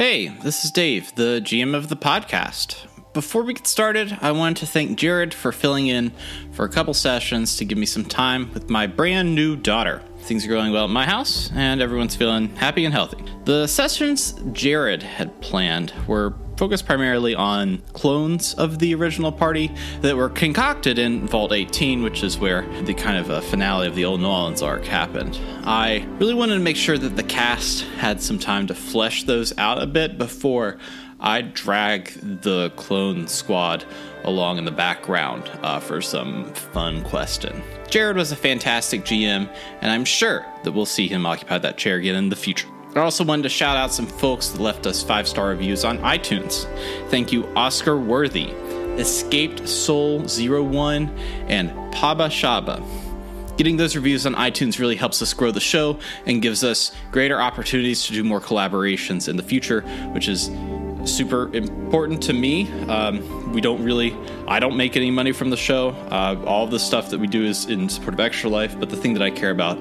Hey, this is Dave, the GM of the podcast. Before we get started, I wanted to thank Jared for filling in for a couple sessions to give me some time with my brand new daughter. Things are going well at my house, and everyone's feeling happy and healthy. The sessions Jared had planned were focused primarily on clones of the original party that were concocted in Vault 18, which is where the kind of uh, finale of the Old New Orleans arc happened. I really wanted to make sure that the cast had some time to flesh those out a bit before I drag the clone squad along in the background uh, for some fun questing. Jared was a fantastic GM, and I'm sure that we'll see him occupy that chair again in the future. I also wanted to shout out some folks that left us five star reviews on iTunes. Thank you, Oscar Worthy, Escaped Soul 01, and Paba Shaba. Getting those reviews on iTunes really helps us grow the show and gives us greater opportunities to do more collaborations in the future, which is super important to me. Um, we don't really, I don't make any money from the show. Uh, all the stuff that we do is in support of Extra Life, but the thing that I care about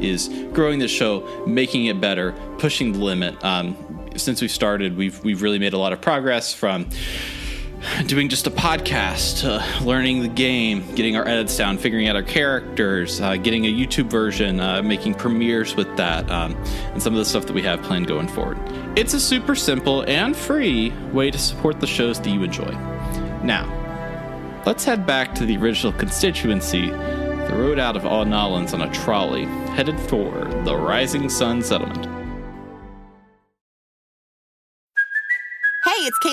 is growing the show, making it better, pushing the limit. Um, since we started, we've we've really made a lot of progress from doing just a podcast, learning the game, getting our edits down, figuring out our characters, uh, getting a YouTube version, uh, making premieres with that, um, and some of the stuff that we have planned going forward. It's a super simple and free way to support the shows that you enjoy. Now, let's head back to the original constituency the road out of Old Nolans on a trolley, headed for the Rising Sun Settlement.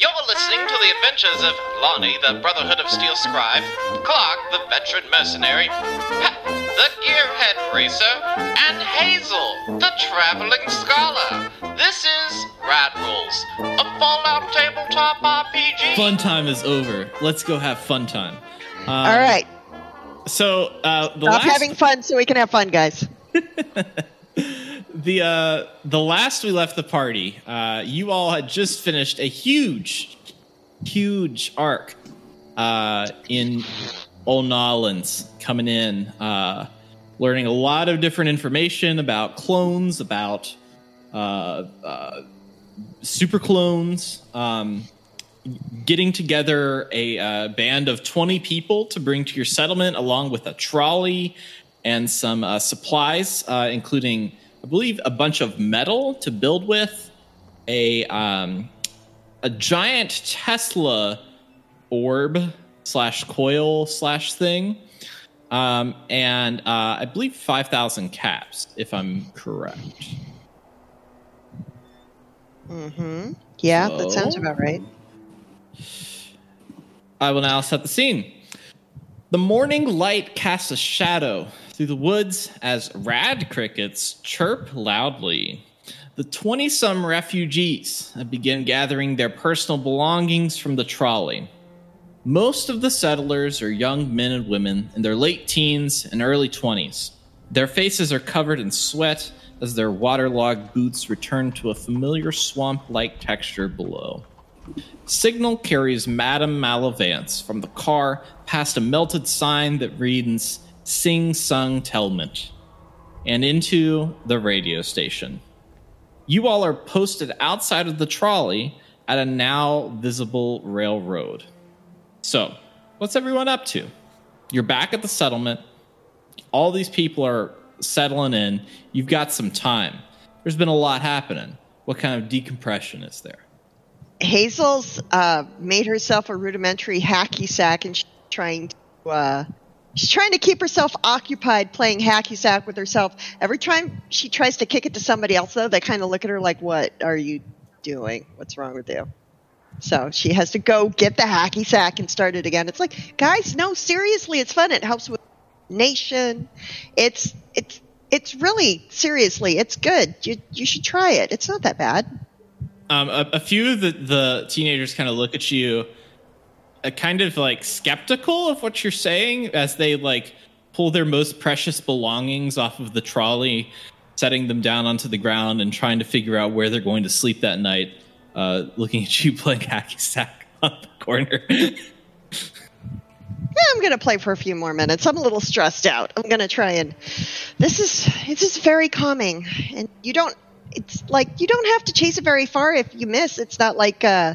You're listening to the adventures of Lonnie, the Brotherhood of Steel Scribe, Clark, the veteran mercenary, Pat, the gearhead racer, and Hazel, the traveling scholar. This is Rad Rolls, a Fallout tabletop RPG. Fun time is over. Let's go have fun time. Um, All right. So uh, the Stop last having fun so we can have fun, guys. the uh, the last we left the party, uh, you all had just finished a huge, huge arc uh, in Old Nolans coming in, uh, learning a lot of different information about clones, about uh, uh, super clones. Um, getting together a uh, band of 20 people to bring to your settlement along with a trolley and some uh, supplies uh, including i believe a bunch of metal to build with a um, a giant tesla orb slash coil slash thing um, and uh, i believe 5000 caps if i'm correct Mm-hmm. Yeah, that sounds about right. I will now set the scene. The morning light casts a shadow through the woods as rad crickets chirp loudly. The 20 some refugees begin gathering their personal belongings from the trolley. Most of the settlers are young men and women in their late teens and early 20s. Their faces are covered in sweat as their waterlogged boots return to a familiar swamp like texture below. Signal carries Madame Malavance from the car past a melted sign that reads Sing Sung Telment and into the radio station. You all are posted outside of the trolley at a now visible railroad. So, what's everyone up to? You're back at the settlement. All these people are settling in. You've got some time. There's been a lot happening. What kind of decompression is there? Hazel's uh, made herself a rudimentary hacky sack, and she's trying to uh, she's trying to keep herself occupied playing hacky sack with herself. Every time she tries to kick it to somebody else, though, they kind of look at her like, "What are you doing? What's wrong with you?" So she has to go get the hacky sack and start it again. It's like, guys, no, seriously, it's fun. It helps with nation. It's it's it's really seriously, it's good. You you should try it. It's not that bad. Um, a, a few of the, the teenagers kind of look at you, uh, kind of like skeptical of what you're saying as they like pull their most precious belongings off of the trolley, setting them down onto the ground and trying to figure out where they're going to sleep that night. Uh, looking at you playing hacky sack on the corner. Yeah, I'm going to play for a few more minutes. I'm a little stressed out. I'm going to try and. This is this is very calming, and you don't. It's like you don't have to chase it very far if you miss. It's not like. Uh,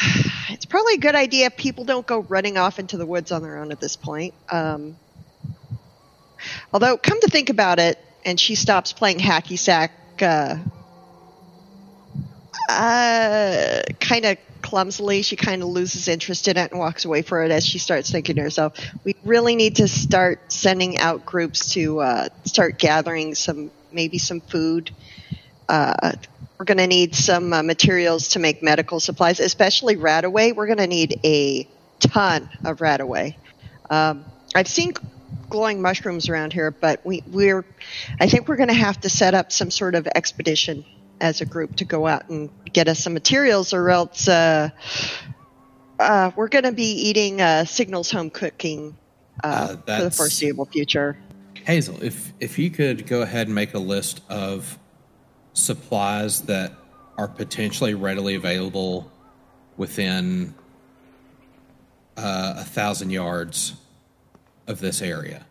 it's probably a good idea. if People don't go running off into the woods on their own at this point. Um, although, come to think about it, and she stops playing hacky sack. Uh, uh, kind of clumsily, she kind of loses interest in it and walks away from it as she starts thinking to herself, we really need to start sending out groups to uh, start gathering some, maybe some food. We're going to need some uh, materials to make medical supplies, especially RadAway. We're going to need a ton of RadAway. Um, I've seen glowing mushrooms around here, but we, we're, I think we're going to have to set up some sort of expedition as a group to go out and get us some materials, or else uh, uh, we're going to be eating uh, Signal's home cooking uh, Uh, for the foreseeable future. Hazel, if if you could go ahead and make a list of supplies that are potentially readily available within uh, a thousand yards of this area.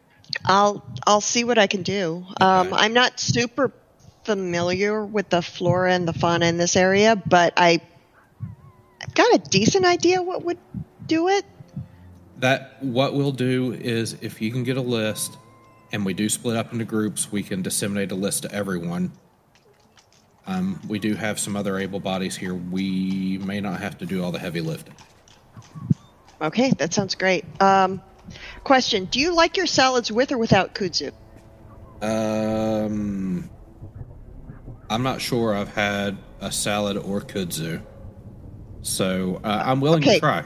I'll I'll see what I can do. Um, I'm not super familiar with the flora and the fauna in this area, but I I've got a decent idea what would do it. That what we'll do is if you can get a list and we do split up into groups, we can disseminate a list to everyone. Um, we do have some other able bodies here. We may not have to do all the heavy lifting. Okay, that sounds great. Um, question: Do you like your salads with or without kudzu? Um, I'm not sure I've had a salad or kudzu, so uh, I'm willing Okay. to try.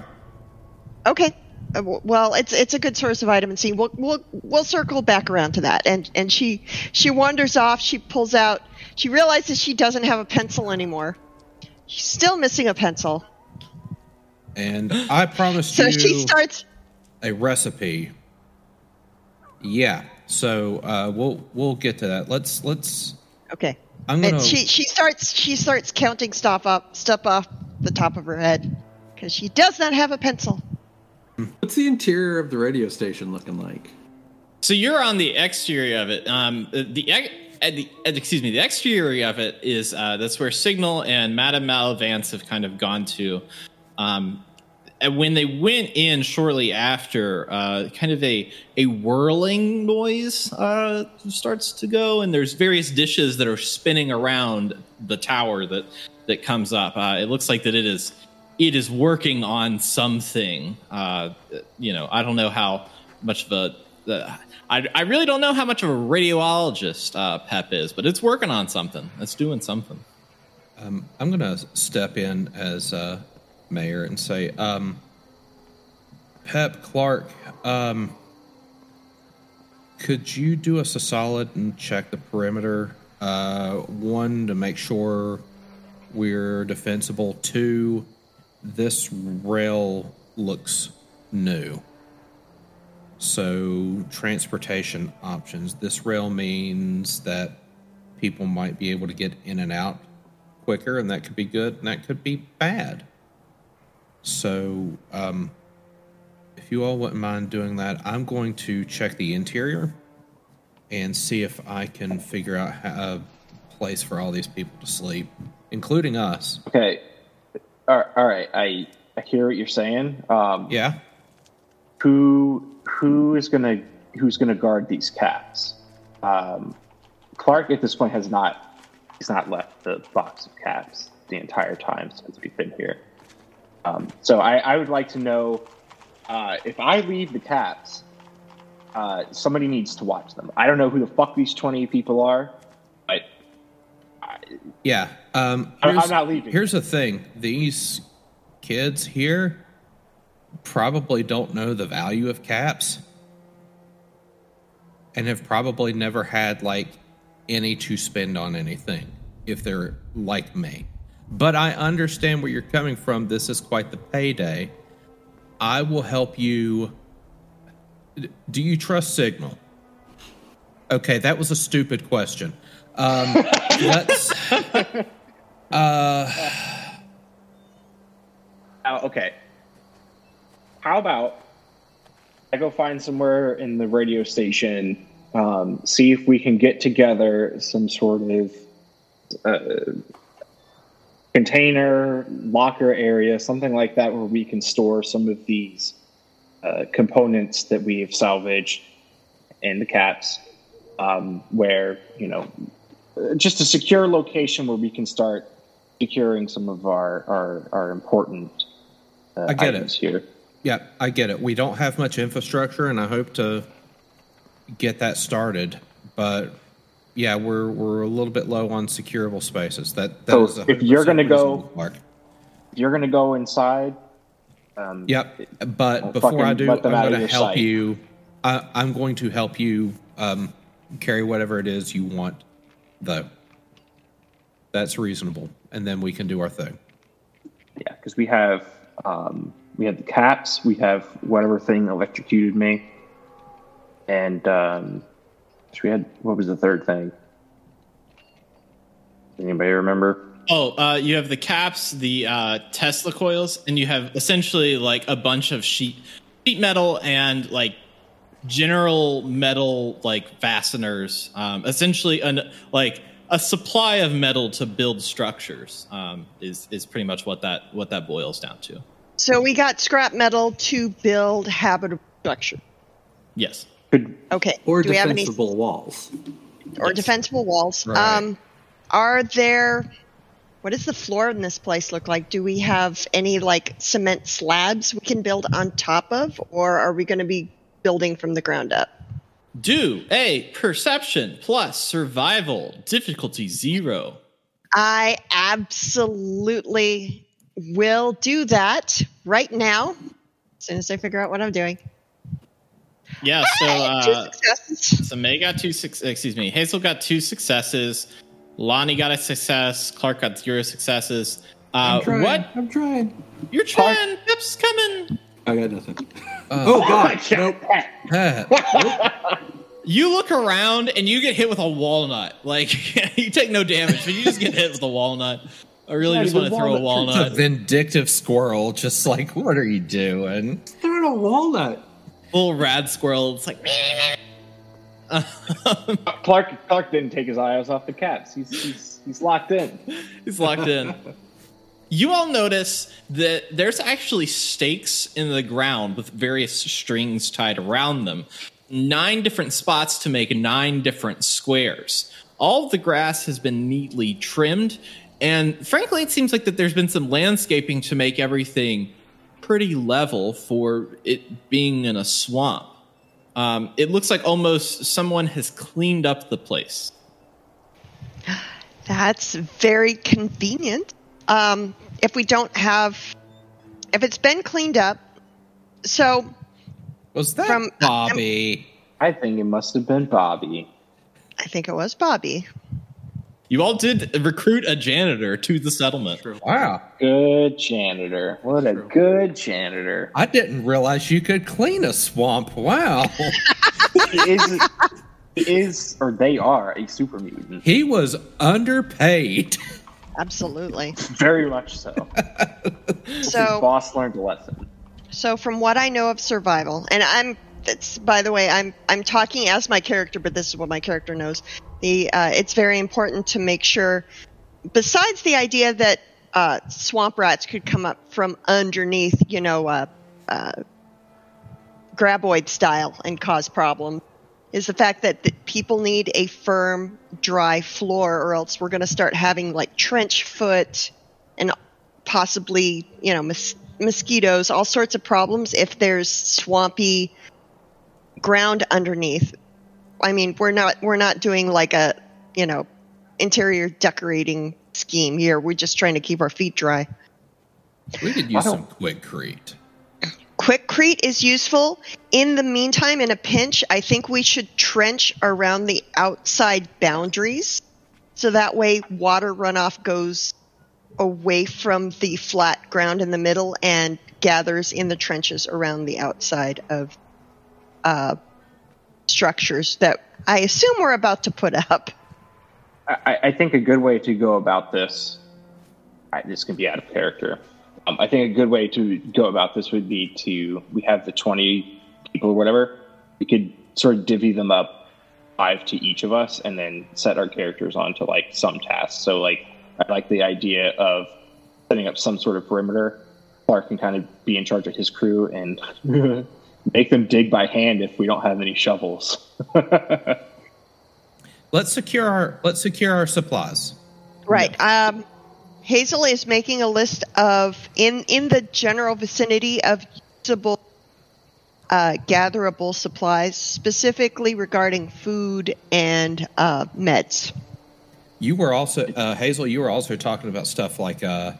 Okay. Well, it's it's a good source of vitamin C. We'll we'll we'll circle back around to that. And and she she wanders off. She pulls out. She realizes she doesn't have a pencil anymore. She's still missing a pencil. And I promised So you she starts. a recipe. Yeah, so uh, we'll we'll get to that. Let's let's. Okay. I'm gonna. And she she starts she starts counting stuff up stuff off the top of her head because she does not have a pencil. What's the interior of the radio station looking like? So you're on the exterior of it. Um, the, ex- uh, the uh, excuse me, the exterior of it is uh, that's where Signal and Madame Malavance have kind of gone to. Um, and when they went in shortly after, uh, kind of a a whirling noise uh, starts to go, and there's various dishes that are spinning around the tower that that comes up. Uh, it looks like that it is it is working on something. Uh, you know, I don't know how much of a the, I, I really don't know how much of a radiologist uh, Pep is, but it's working on something. It's doing something. Um, I'm gonna step in as uh, mayor and say, um, Pep Clark, um, could you do us a solid and check the perimeter? Uh, one to make sure we're defensible. Two, this rail looks new. So transportation options. This rail means that people might be able to get in and out quicker, and that could be good, and that could be bad. So, um, if you all wouldn't mind doing that, I'm going to check the interior and see if I can figure out a place for all these people to sleep, including us. Okay. All right. I I hear what you're saying. Um, Yeah. Who who is gonna who's gonna guard these caps? Um, Clark at this point has not he's not left the box of caps the entire time since we've been here. Um, so I, I would like to know uh, if I leave the caps, uh, somebody needs to watch them. I don't know who the fuck these twenty people are, Yeah. Um, I'm- I'm not leaving. Here's the thing: these kids here probably don't know the value of caps, and have probably never had like any to spend on anything. If they're like me, but I understand where you're coming from. This is quite the payday. I will help you. Do you trust Signal? Okay, that was a stupid question. Um, let's. Uh, okay. How about I go find somewhere in the radio station, um, see if we can get together some sort of uh, container, locker area, something like that, where we can store some of these uh, components that we have salvaged and the caps, um, where, you know, uh, just a secure location where we can start securing some of our, our, our important uh, I get items it. here. Yeah, I get it. We don't have much infrastructure, and I hope to get that started. But yeah, we're we're a little bit low on securable spaces. That, that So if you're gonna go- mark. You're going to go inside. Um, Yep. But before I do, I'm them out of going to help sight. you. I, I'm going to help you um, carry whatever it is you want, though. That's reasonable, and then we can do our thing. Yeah, because we have um, we have the caps, we have whatever thing electrocuted me, and um, so we had what was the third thing? Anybody remember? Oh, uh, you have the caps, the uh, Tesla coils, and you have essentially like a bunch of sheet sheet metal and like general metal like fasteners. Um, essentially, an like a supply of metal to build structures um, is is pretty much what that what that boils down to. So we got scrap metal to build habitable structure. Yes. Could Okay. Or Do we have any defensible walls. or defensible walls? Right. Um, are there? What does the floor in this place look like? Do we have any like cement slabs we can build on top of, or are we going to be building from the ground up? Do a perception plus survival difficulty zero. I absolutely will do that right now. As soon as I figure out what I'm doing. Yeah. So uh. So May got two suc excuse me. Hazel got two successes. Lonnie got a success. Clark got zero successes. Uh, I'm trying. what? I'm trying. You're trying. Pip's coming. I got nothing. oh God! Nope. Ah, You look around and you get hit with a walnut. Like you take no damage, but you just get hit with a walnut. I really Not just want to throw a walnut. a vindictive squirrel, just like, what are you doing? They're a walnut. Little rad squirrel. It's like. Clark Clark didn't take his eyes off the cats. He's he's, he's locked in. He's locked in. You all notice that there's actually stakes in the ground with various strings tied around them. Nine different spots to make nine different squares. All of the grass has been neatly trimmed, and frankly, it seems like that there's been some landscaping to make everything pretty level for it being in a swamp. Um, it looks like almost someone has cleaned up the place. That's very convenient. Um, if we don't have, if it's been cleaned up, so Was that From- Bobby? I think it must have been Bobby. I think it was Bobby. You all did recruit a janitor to the settlement. wow. Good janitor. What a good janitor. I didn't realize you could clean a swamp. Wow. Is, is, or they are a super mutant. he was underpaid. Absolutely. Very much so. His So, boss learned a lesson. so from what I know of survival, and I'm, it's by the way, I'm I'm talking as my character, but this is what my character knows. The uh, it's very important to make sure. Besides the idea that uh, swamp rats could come up from underneath, you know, uh, uh, graboid style and cause problems, is the fact that th- people need a firm, dry floor, or else we're going to start having like trench foot and possibly, you know, mos- mosquitoes, all sorts of problems if there's swampy ground underneath. I mean, we're not we're not doing like a, you know, interior decorating scheme here. We're just trying to keep our feet dry. We could use some quickcrete. Quickcrete is useful. In the meantime, in a pinch, I think we should trench around the outside boundaries so that way water runoff goes away from the flat ground in the middle and gathers in the trenches around the outside of uh, structures that I assume we're about to put up. I, I think a good way to go about this, I, this can be out of character. Um, I think a good way to go about this would be to we have the twenty people or whatever. We could sort of divvy them up five to each of us, and then set our characters onto like some tasks. So like I like the idea of setting up some sort of perimeter. Clark can kind of be in charge of his crew and make them dig by hand if we don't have any shovels. Let's secure our let's secure our supplies. Right. Um, Hazel is making a list of in in the general vicinity of usable, uh, gatherable supplies, specifically regarding food and uh, meds. You were also uh, Hazel. You were also talking about stuff like uh,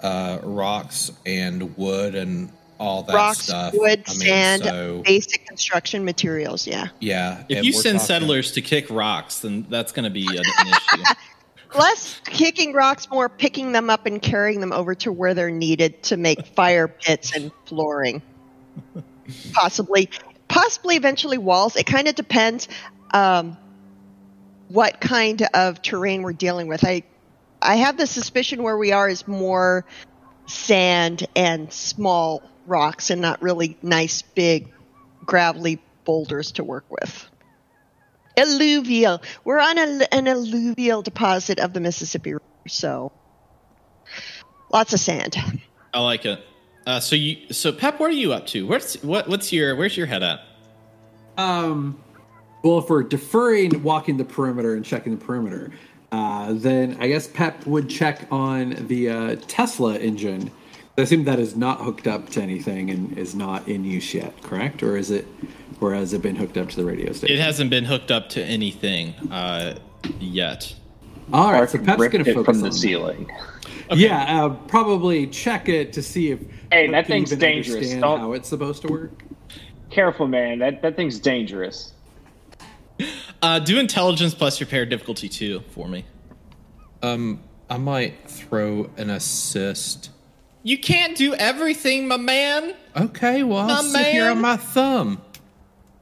uh, rocks and wood and all that Rocks, stuff. wood, I mean, sand, so, basic construction materials. Yeah. yeah. If you send talking- settlers to kick rocks, then that's going to be an, an issue. Less kicking rocks, more picking them up and carrying them over to where they're needed to make fire pits and flooring. Possibly, possibly eventually walls. It kind of depends um, what kind of terrain we're dealing with. I, I have the suspicion where we are is more sand and small rocks, and not really nice big gravelly boulders to work with. Alluvial. We're on a, an alluvial deposit of the Mississippi River, so lots of sand. I like it. Uh, so you, so Pep, what are you up to? What's what? What's your where's your head at? Um, well, if we're deferring walking the perimeter and checking the perimeter, uh, then I guess Pep would check on the uh, Tesla engine. I assume that is not hooked up to anything and is not in use yet, correct? Or is it, or has it been hooked up to the radio station? It hasn't been hooked up to anything uh, yet. All right, Clark so Pep's going to it focus from the on that. ceiling. Yeah, uh, probably check it to see if Hey, Pep that can thing's even dangerous. understand Don't- how it's supposed to work. Careful, man. That that thing's dangerous. Uh, do intelligence plus repair difficulty two for me. Um, I might throw an assist. You can't do everything, my man. Okay, well, I'll My sit here man. on my thumb.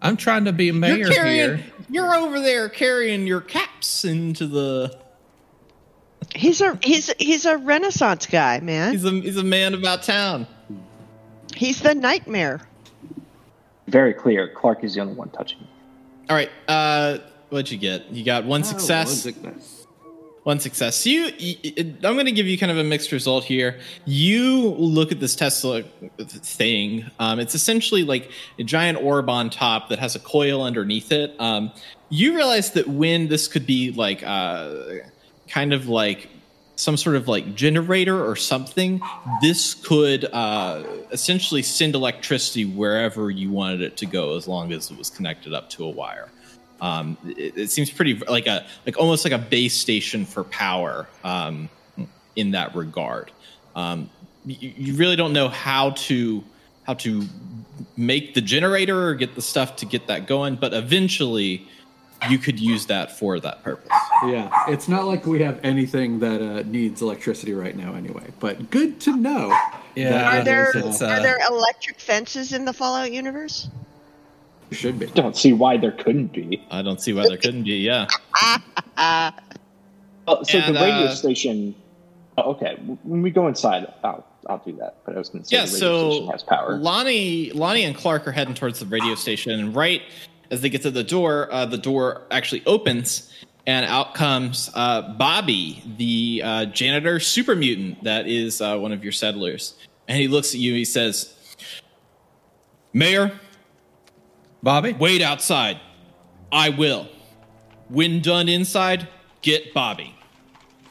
I'm trying to be mayor You're carrying. here. You're over there carrying your caps into the. He's a he's he's a Renaissance guy, man. He's a he's a man about town. He's the nightmare. Very clear. Clark is the only one touching. it. All right. Uh, what'd you get? You got one Oh, success. one success. One success. You, I'm going to give you kind of a mixed result here. You look at this Tesla thing. Um, it's essentially like a giant orb on top that has a coil underneath it. Um, you realize that when this could be like uh, kind of like some sort of like generator or something, this could uh, essentially send electricity wherever you wanted it to go, as long as it was connected up to a wire. Um, it, it seems pretty like a like almost like a base station for power um, in that regard. Um, you, you really don't know how to how to make the generator or get the stuff to get that going, but eventually you could use that for that purpose. Yeah, it's not like we have anything that uh, needs electricity right now, anyway. But good to know. Yeah, Are there it's, are uh, there electric fences in the Fallout universe? Should be. Don't see why there couldn't be. I don't see why there couldn't be. Yeah. Oh, so And, the radio uh, station. Oh, okay, when we go inside, I'll I'll do that. But I was going to say yeah, the radio so station has power. Lonnie, Lonnie, and Clark are heading towards the radio station, and right as they get to the door, uh, the door actually opens, and out comes uh, Bobby, the uh, janitor super mutant that is uh, one of your settlers, and he looks at you. and He says, "Mayor, Bobby? wait outside. I will. When done inside, get Bobby."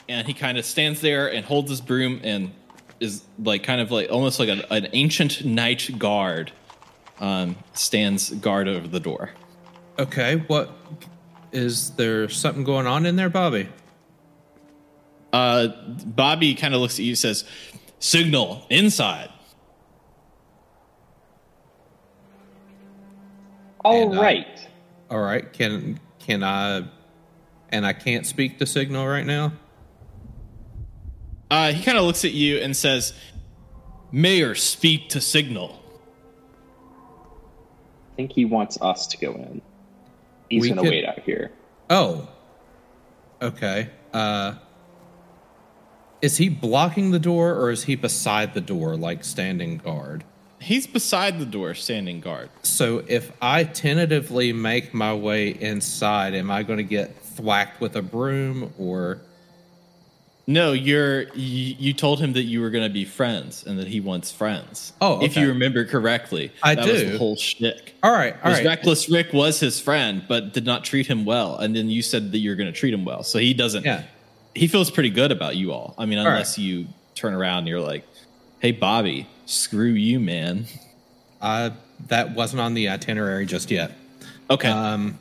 And he kind of stands there and holds his broom and is like kind of like almost like an, an ancient knight guard um, stands guard over the door. Okay, what is there something going on in there, Bobby? Uh, Bobby kind of looks at you and says, Signal inside. All and, uh, right. All right, can can I and I can't speak to signal right now? Uh, he kind of looks at you and says, "Mayor, speak to Signal." I think he wants us to go in. He's We gonna could- wait out here. Oh. Okay. Uh is he blocking the door or is he beside the door like standing guard? He's beside the door, standing guard. So if I tentatively make my way inside, am I going to get thwacked with a broom or No, you're. You, you told him that you were going to be friends and that he wants friends. Oh, if you remember correctly, I that Was the whole shtick. All right, all right. Reckless Rick was his friend, but did not treat him well, and then you said that you're going to treat him well, so he doesn't. Yeah. he feels pretty good about you all. I mean, right. unless you turn around and you're like, "Hey, Bobby, screw you, man." Uh that wasn't on the itinerary just yet. Okay. Um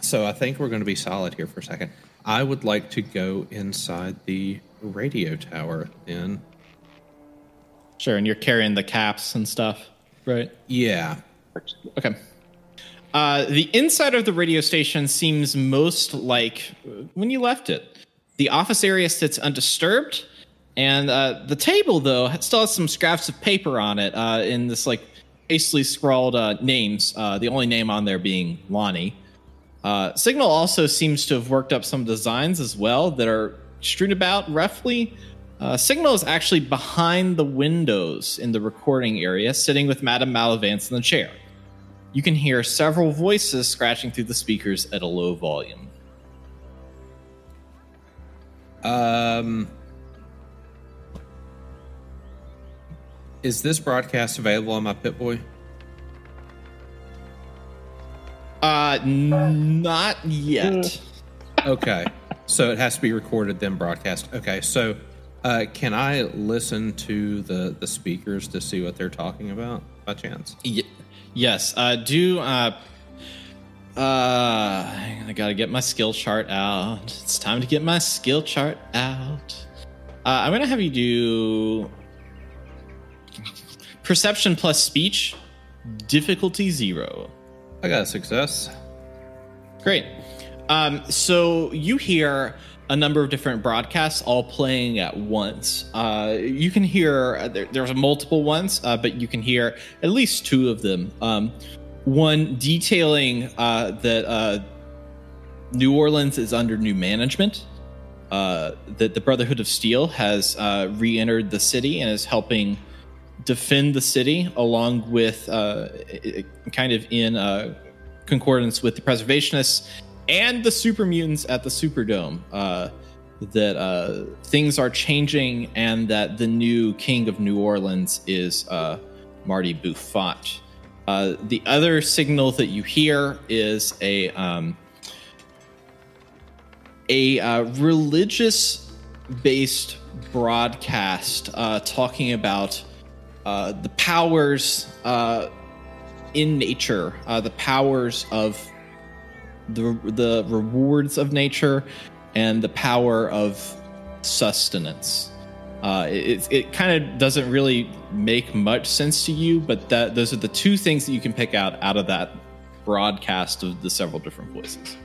so I think we're going to be solid here for a second. I would like to go inside the radio tower then. Sure, and you're carrying the caps and stuff, right? Yeah. Okay. Uh, the inside of the radio station seems most like when you left it. The office area sits undisturbed, and uh, the table, though, still has some scraps of paper on it uh, in this like hastily scrawled uh, names. Uh, the only name on there being Lonnie. Uh, Signal also seems to have worked up some designs as well that are strewn about roughly. Uh, Signal is actually behind the windows in the recording area, sitting with Madame Malavance in the chair. You can hear several voices scratching through the speakers at a low volume. Um, is this broadcast available on my Pip-Boy? Uh, n- not yet. Okay, so it has to be recorded then broadcast. Okay, so uh, can I listen to the the speakers to see what they're talking about by chance? Y- yes. Uh, do uh, uh, I gotta get my skill chart out. It's time to get my skill chart out. Uh, I'm gonna have you do perception plus speech, difficulty zero. I got a success. Great. Um, so you hear a number of different broadcasts all playing at once. Uh, you can hear uh, there, there's multiple ones, uh, but you can hear at least two of them. Um, one detailing uh, that uh, New Orleans is under new management. Uh, that the Brotherhood of Steel has uh, re-entered the city and is helping defend the city along with uh, kind of in uh, concordance with the preservationists and the super mutants at the superdome uh, that uh, things are changing and that the new king of new orleans is uh, marty buffat. Uh, the other signal that you hear is a um, a religious based broadcast talking about uh, the powers uh, in nature, uh, the powers of the the rewards of nature, and the power of sustenance. Uh, it it kind of doesn't really make much sense to you, but that those are the two things that you can pick out out of that broadcast of the several different voices.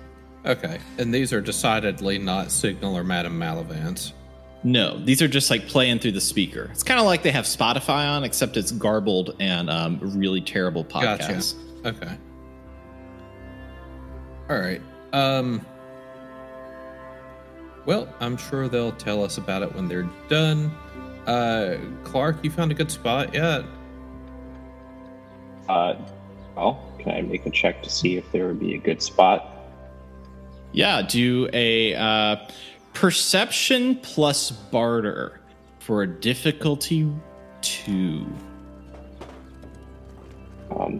Okay, and these are decidedly not Signal or Madame Malavance. No, these are just like playing through the speaker. It's kind of like they have Spotify on, except it's garbled and um, really terrible podcasts. Gotcha. Okay. All right. Um. Well, I'm sure they'll tell us about it when they're done. Uh, Clark, you found a good spot yet? Uh, well, can I make a check to see if there would be a good spot? Yeah, do a uh, perception plus barter for a difficulty two. Um,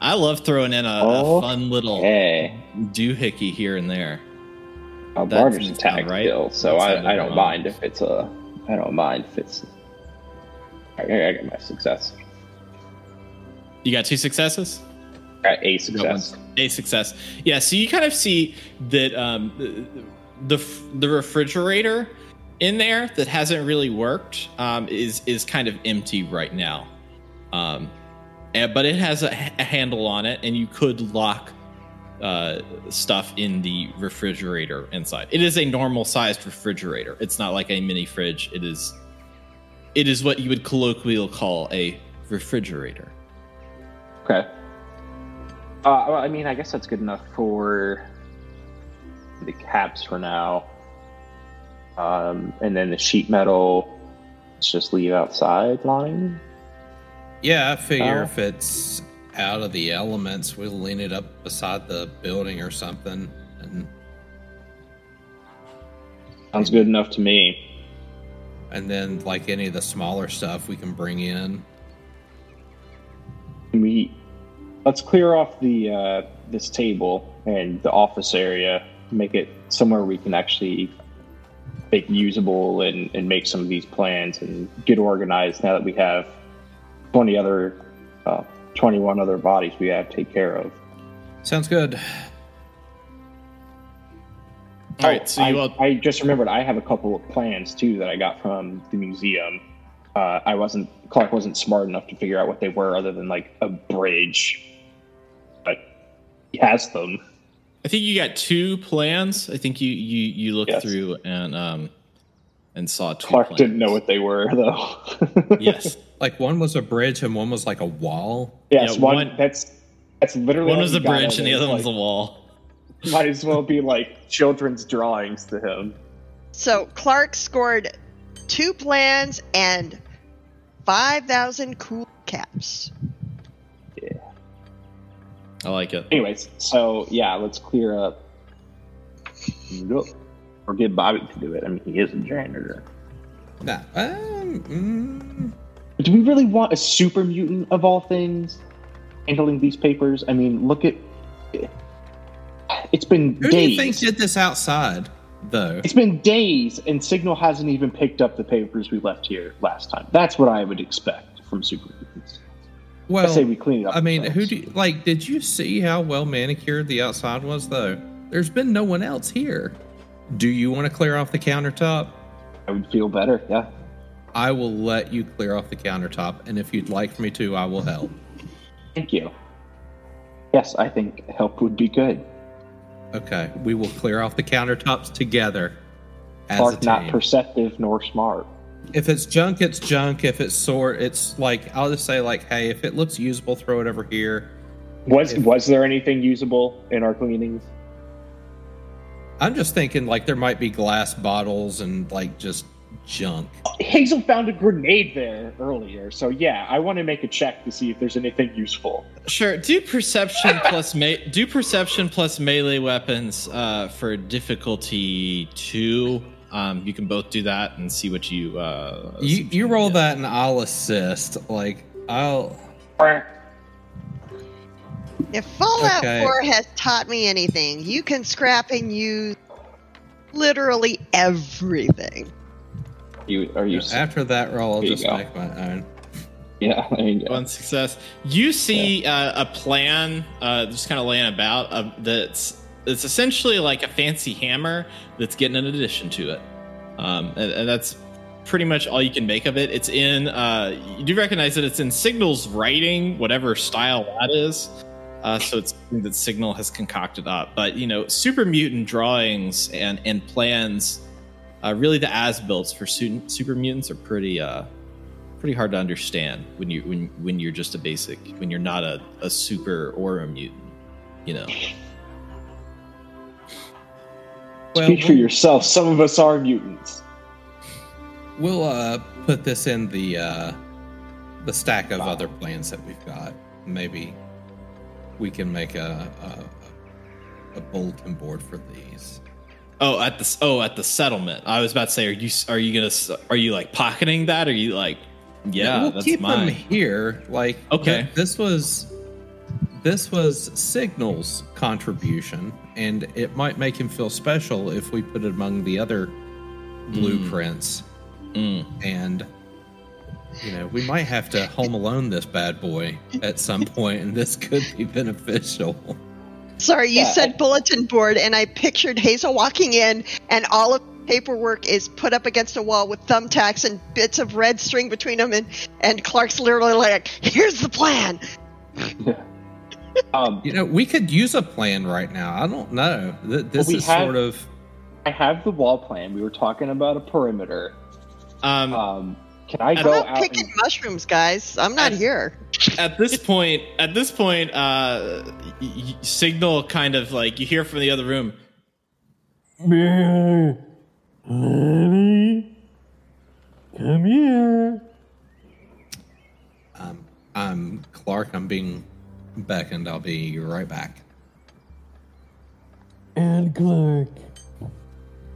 I love throwing in a, a fun little hey, doohickey here and there. uh, barter's attack right. skill, so I, I don't wrong. mind if it's a. I don't mind if it's. I, I got my success. You got two successes? Got a got success. A success. Yeah, so you kind of see that um, the the refrigerator in there that hasn't really worked um, is is kind of empty right now. Um, and, but it has a, a handle on it, and you could lock uh, stuff in the refrigerator inside. It is a normal sized refrigerator. It's not like a mini fridge. It is it is what you would colloquially call a refrigerator. Okay. Uh, I mean, I guess that's good enough for the caps for now. Um, and then the sheet metal, let's just leave outside line. Yeah, I figure Oh. if it's out of the elements, we'll lean it up beside the building or something. And Sounds good enough to me. and then like any of the smaller stuff we can bring in. We let's clear off the uh, this table and the office area, make it somewhere we can actually make usable and, and make some of these plans and get organized now that we have 20 other uh, 21 other bodies we have to take care of Sounds good. All right, so I, you all I just remembered I have a couple of plans too that I got from the museum. Uh, I wasn't Clark wasn't smart enough to figure out what they were other than like a bridge, but he has them. I think you got two plans. I think you you you looked Yes. through and um and saw two. Clark plans. didn't know what they were though. Yes, Like one was a bridge and one was like a wall. yes, Yeah, one, one- that's that's literally one was a bridge and the of other it. one's a wall. Might as well be like children's drawings to him. So Clark scored two plans and 5,000 cool caps. I like it. Anyways, so yeah, let's clear up. Or get Bobby to do it. I mean, he is a janitor. Nah. Um, mm, Do we really want a super mutant of all things handling these papers? I mean, look at. It's been who do you think did this outside, though? It's been days, and Signal hasn't even picked up the papers we left here last time. That's what I would expect from super mutants. Well, I say we clean it up. I mean, who do you, like? Did you see how well manicured the outside was, though? There's been no one else here. Do you want to clear off the countertop? I would feel better. Yeah. I will let you clear off the countertop, and if you'd like me to, I will help. Thank you. Yes, I think help would be good. Okay, we will clear off the countertops together as a Clark not perceptive nor smart. If it's junk, it's junk. If it's sort, it's like I'll just say like, hey, if it looks usable, throw it over here. Was If- was there anything usable in our cleanings? I'm just thinking like there might be glass bottles and like just junk. Hazel found a grenade there earlier, so yeah, I want to make a check to see if there's anything useful. Sure. Do perception plus me- do perception plus melee weapons uh, for difficulty two. Um, you can both do that and see what you. Uh, see You you roll get. that and I'll assist. Like I'll. If Fallout Okay. 4 has taught me anything, you can scrap and use literally everything. You are you? After that roll, I'll just go. make my own. Yeah, there you go. One success. You see uh, a plan uh, just kind of laying about uh, that's it's essentially like a fancy hammer that's getting an addition to it, um, and, and that's pretty much all you can make of it. It's in uh, you do recognize that it's in Signal's writing, whatever style that is. Uh, so it's something that Signal has concocted up, but you know, super mutant drawings and and plans. Uh, really, the as builds for super mutants are pretty uh, pretty hard to understand when you when when you're just a basic when you're not a, a super or a mutant you know Well, Speak for we'll- yourself. Some of us are mutants. We'll uh, put this in the uh, the stack of other plans that we've got. Maybe we can make a a, a bulletin board for these. oh at the oh at the settlement i was about to say are you are you gonna are you like pocketing that are you like yeah we'll that's keep mine them here. Like Okay. th- this was this was Signal's contribution, and it might make him feel special if we put it among the other blueprints. Mm. And you know, we might have to home alone this bad boy at some point, and this could be beneficial. Sorry, you Yeah, said bulletin board, and I pictured Hazel walking in, and all of paperwork is put up against a wall with thumbtacks and bits of red string between them, and, and Clark's literally like, "Here's the plan." Um, You know, we could use a plan right now. I don't know. This we is have- sort of. I have the wall plan. We were talking about a perimeter. Um, Um, can I I'm I'm go not out? picking And, mushrooms, guys. I'm not I- here. at this point, at this point, uh, y- y- signal kind of like you hear from the other room. Come here. Um, I'm Clark. I'm being beckoned. I'll be right back. And Clark.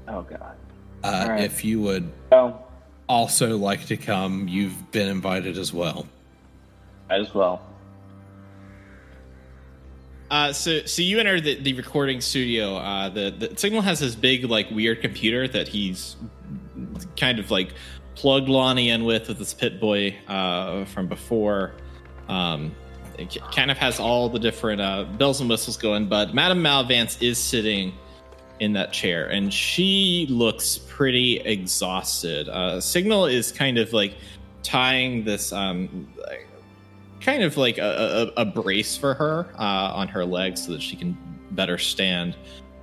oh god. Uh, All right. If you would Oh, also like to come, you've been invited as well. as well. Uh, so, so you enter the, the recording studio. Uh, the, the signal has this big, like, weird computer that he's kind of like plugged Lonnie in with with this Pip-Boy uh, from before. Um, it kind of has all the different uh, bells and whistles going, but Madame Malavance is sitting in that chair and she looks pretty exhausted. Uh, Signal is kind of like tying this um, kind of like a, a, a brace for her uh, on her legs so that she can better stand.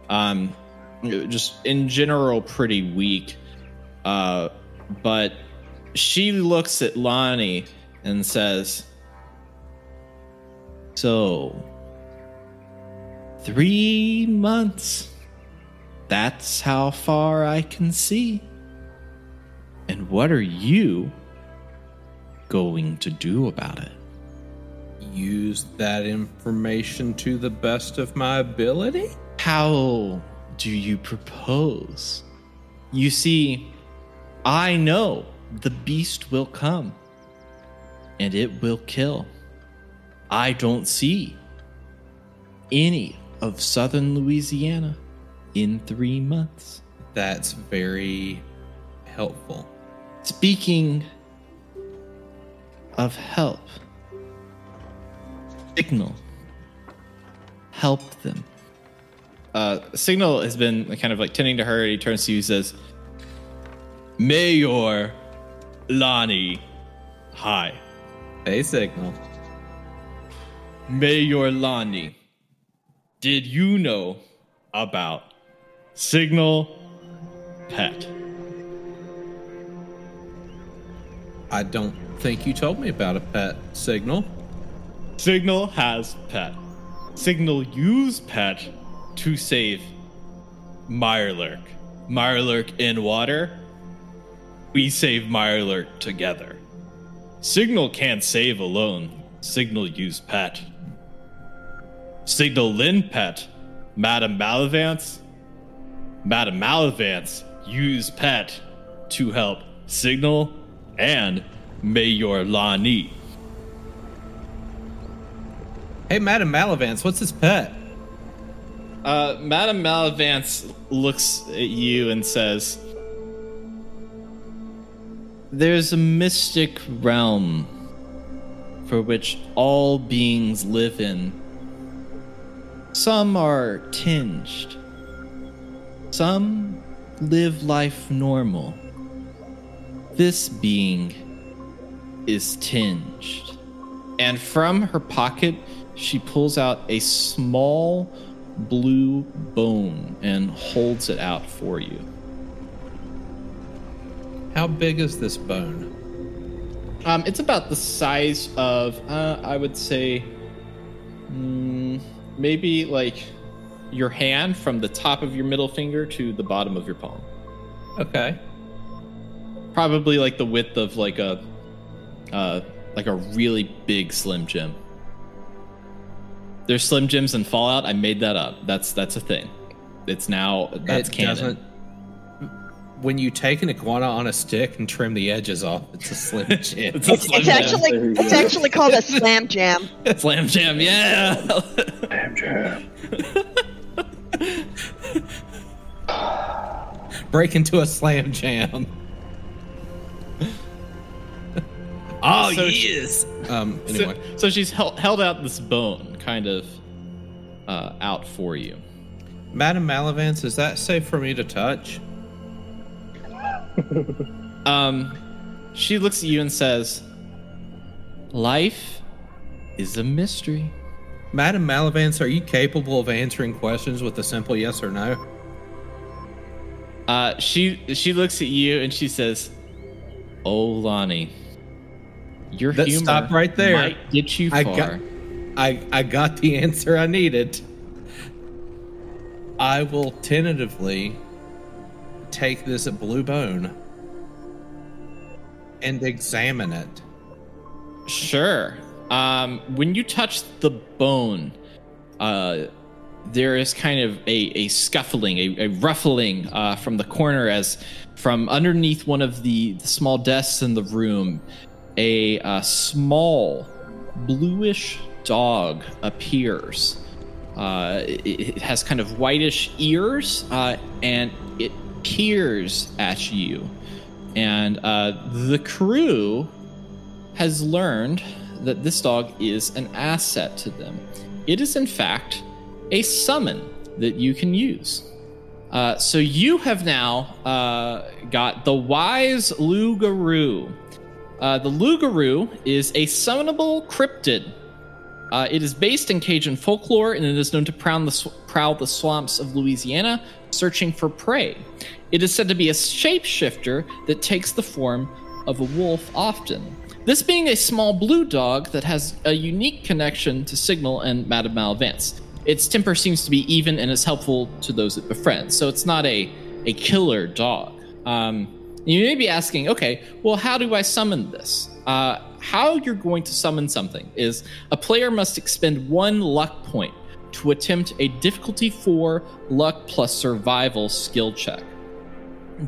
Um, just in general, pretty weak. Uh, but she looks at Lonnie and says, So, three months. That's how far I can see. And what are you going to do about it? Use that information to the best of my ability. How do you propose? You see, I know the beast will come and it will kill. I don't see any of southern Louisiana in three months. That's very helpful. Speaking of help, Signal, help them. Uh, Signal has been kind of like tending to her. He turns to you and says, Mayor Lonnie, hi. Hey, Signal. Mayor Lonnie, did you know about Signal Pet? I don't think you told me about a pet signal. Signal has pet. Signal use pet to save Mirelurk. Mirelurk in water. We save Mirelurk together. Signal can't save alone. Signal use pet. Signal Lin pet. Madame Malavance. Madame Malavance use pet to help Signal and Mayor Lonnie. Hey, Madame Malavance, what's his pet? Uh, Madame Malavance looks at you and says, There's a mystic realm for which all beings live in. Some are tinged, some live life normal. This being is tinged. And from her pocket, she pulls out a small blue bone and holds it out for you. How big is this bone? Um, it's about the size of, uh, I would say, mm, maybe like your hand from the top of your middle finger to the bottom of your palm. Okay. Probably like the width of like a, uh, like a really big Slim Jim. There's Slim Jims in Fallout. I made that up. That's that's a thing. It's now that's it canon. doesn't. When you take an iguana on a stick and trim the edges off, it's a slim jam. It's a Slim it's Jim. actually it's go. actually called a slam jam. Slam Jam. Yeah. Slam jam. Break into a slam jam. oh So- yes. Um. Anyway, So, so she's held, held out this bone, kind of uh, out for you. Madam Malavance, is that safe for me to touch? Um, she looks at you and says, "Life is a mystery. Madam Malavance, are you capable of answering questions with a simple yes or no? Uh, she she looks at you and she says, "Oh, Lonnie, your Let's humor stop right there. might get you far." I got, I, I got the answer I needed. I will tentatively take this blue bone and examine it. Sure. Um, when you touch the bone, uh, there is kind of a, a scuffling, a, a ruffling uh, from the corner as from underneath one of the, the small desks in the room, a, uh small bluish dog appears. Uh, it, it has kind of whitish ears uh, and peers at you. And uh, the crew has learned that this dog is an asset to them. It is, in fact, a summon that you can use. Uh, so you have now uh, got the Wise Lugaroo. Uh, the Lugaroo is a summonable cryptid. Uh, it is based in Cajun folklore and it is known to prowl the, sw- prowl the swamps of Louisiana searching for prey. It is said to be a shapeshifter that takes the form of a wolf often. This being a small blue dog that has a unique connection to Signal and Madame Malavance. Its temper seems to be even and is helpful to those it befriends, so it's not a, a killer dog. Um, you may be asking, okay, well, how do I summon this? Uh, how you're going to summon something is a player must expend one luck point to attempt a difficulty 4 luck plus survival skill check.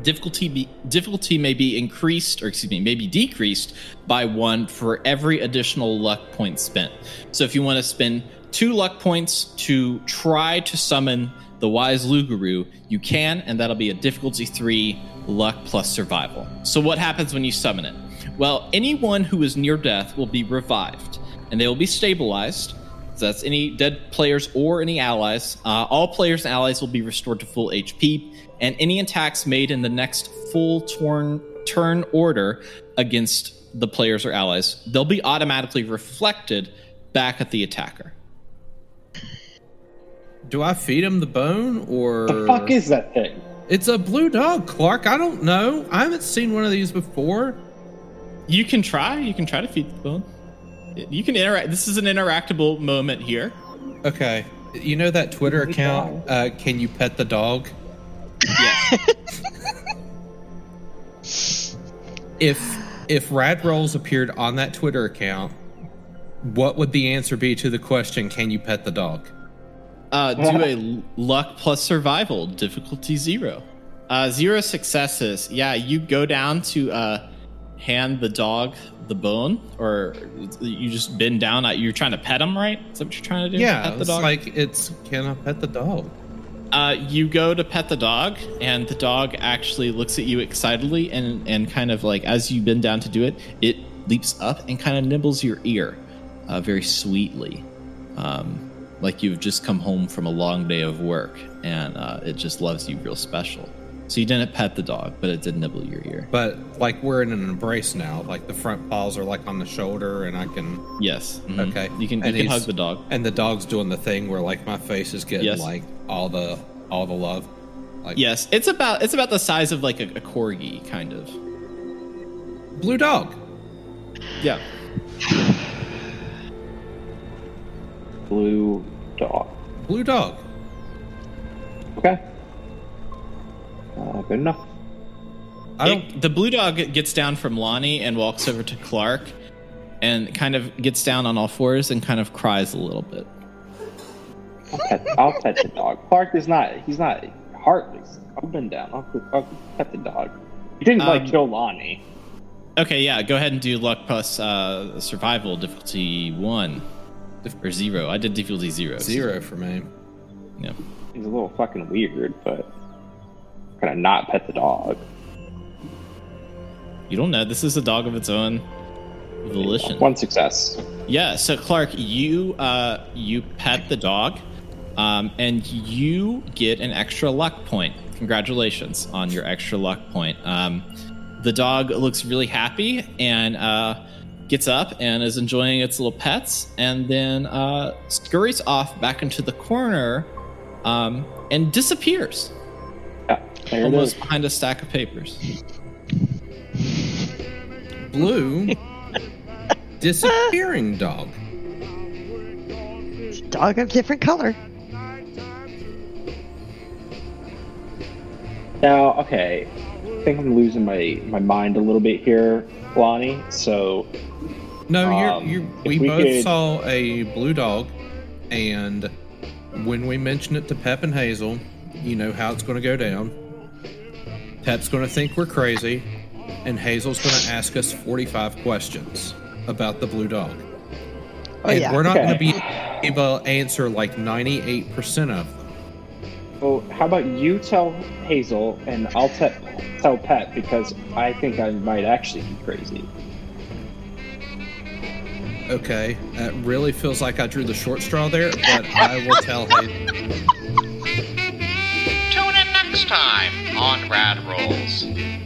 Difficulty be, difficulty may be increased or excuse me may be decreased by one for every additional luck point spent. So if you want to spend two luck points to try to summon the wise lugaroo you can and that'll be a difficulty three luck plus survival. So what happens when you summon it well anyone who is near death will be revived and they will be stabilized so that's any dead players or any allies. Uh, all players and allies will be restored to full HP, and any attacks made in the next full turn turn order against the players or allies, they'll be automatically reflected back at the attacker. Do I feed him the bone or The fuck is that thing? It's a blue dog, Clark. I don't know. I haven't seen one of these before. You can try. You can try to feed the bone. You can interact. This is an interactable moment here. Okay. You know that Twitter account, uh, Can You Pet the Dog? Yeah. If if Rad Rolls appeared on that Twitter account, what would the answer be to the question, Can you pet the dog? Uh, do a luck plus survival difficulty zero. Uh, zero successes. Yeah, you go down to uh, hand the dog the bone, or you just bend down. uh, You're trying to pet him, right? Is that what you're trying to do? Yeah, pet the it's dog. like it's Can I pet the dog? Uh, you go to pet the dog, and the dog actually looks at you excitedly, and and kind of like as you bend down to do it, it leaps up and kind of nibbles your ear, uh, very sweetly, um, like you've just come home from a long day of work, and uh, it just loves you real special. So you didn't pet the dog, but it did nibble your ear. But like we're in an embrace now. Like the front paws are like on the shoulder, and I can. Yes. mhm. Okay. You can you can hug the dog. And the dog's doing the thing where like my face is getting Yes. like all the all the love. Like Yes, it's about it's about the size of like a, a corgi, kind of. blue dog. Yeah. Blue dog. Blue dog. Okay. Uh, good enough. I don't. It- the blue dog gets down from Lonnie and walks over to Clark and kind of gets down on all fours and kind of cries a little bit. I'll pet, I'll pet the dog. Clark is not. He's not heartless. I've been down. I'll, pet- I'll pet the dog. You didn't like Um, kill Lonnie. Okay, yeah, go ahead and do luck plus uh, survival difficulty one or zero. I did difficulty zero. Zero for me. Yeah. He's a little fucking weird, but gonna not pet the dog. You don't know. This is a dog of its own volition. One success. Yeah, so Clark, you uh you pet the dog, um, and you get an extra luck point. Congratulations on your extra luck point. Um, the dog looks really happy and uh, gets up and is enjoying its little pets, and then uh, scurries off back into the corner um, and disappears there almost behind a stack of papers. Blue, disappearing dog. It's a dog of different color. Now, okay, I think I'm losing my, my mind a little bit here, Lonnie. So, No, Um, you're, you're, we, we both could- saw a blue dog, and when we mention it to Pep and Hazel, you know how it's going to go down. Pep's going to think we're crazy, and Hazel's going to ask us 45 questions about the blue dog. Oh, and yeah. we're not going to be able to answer like 98% of them. well, how about you tell Hazel and I'll te- tell Pat because I think I might actually be crazy. Okay, that really feels like I drew the short straw there, but I will tell Hazel. Time on Rad Rolls.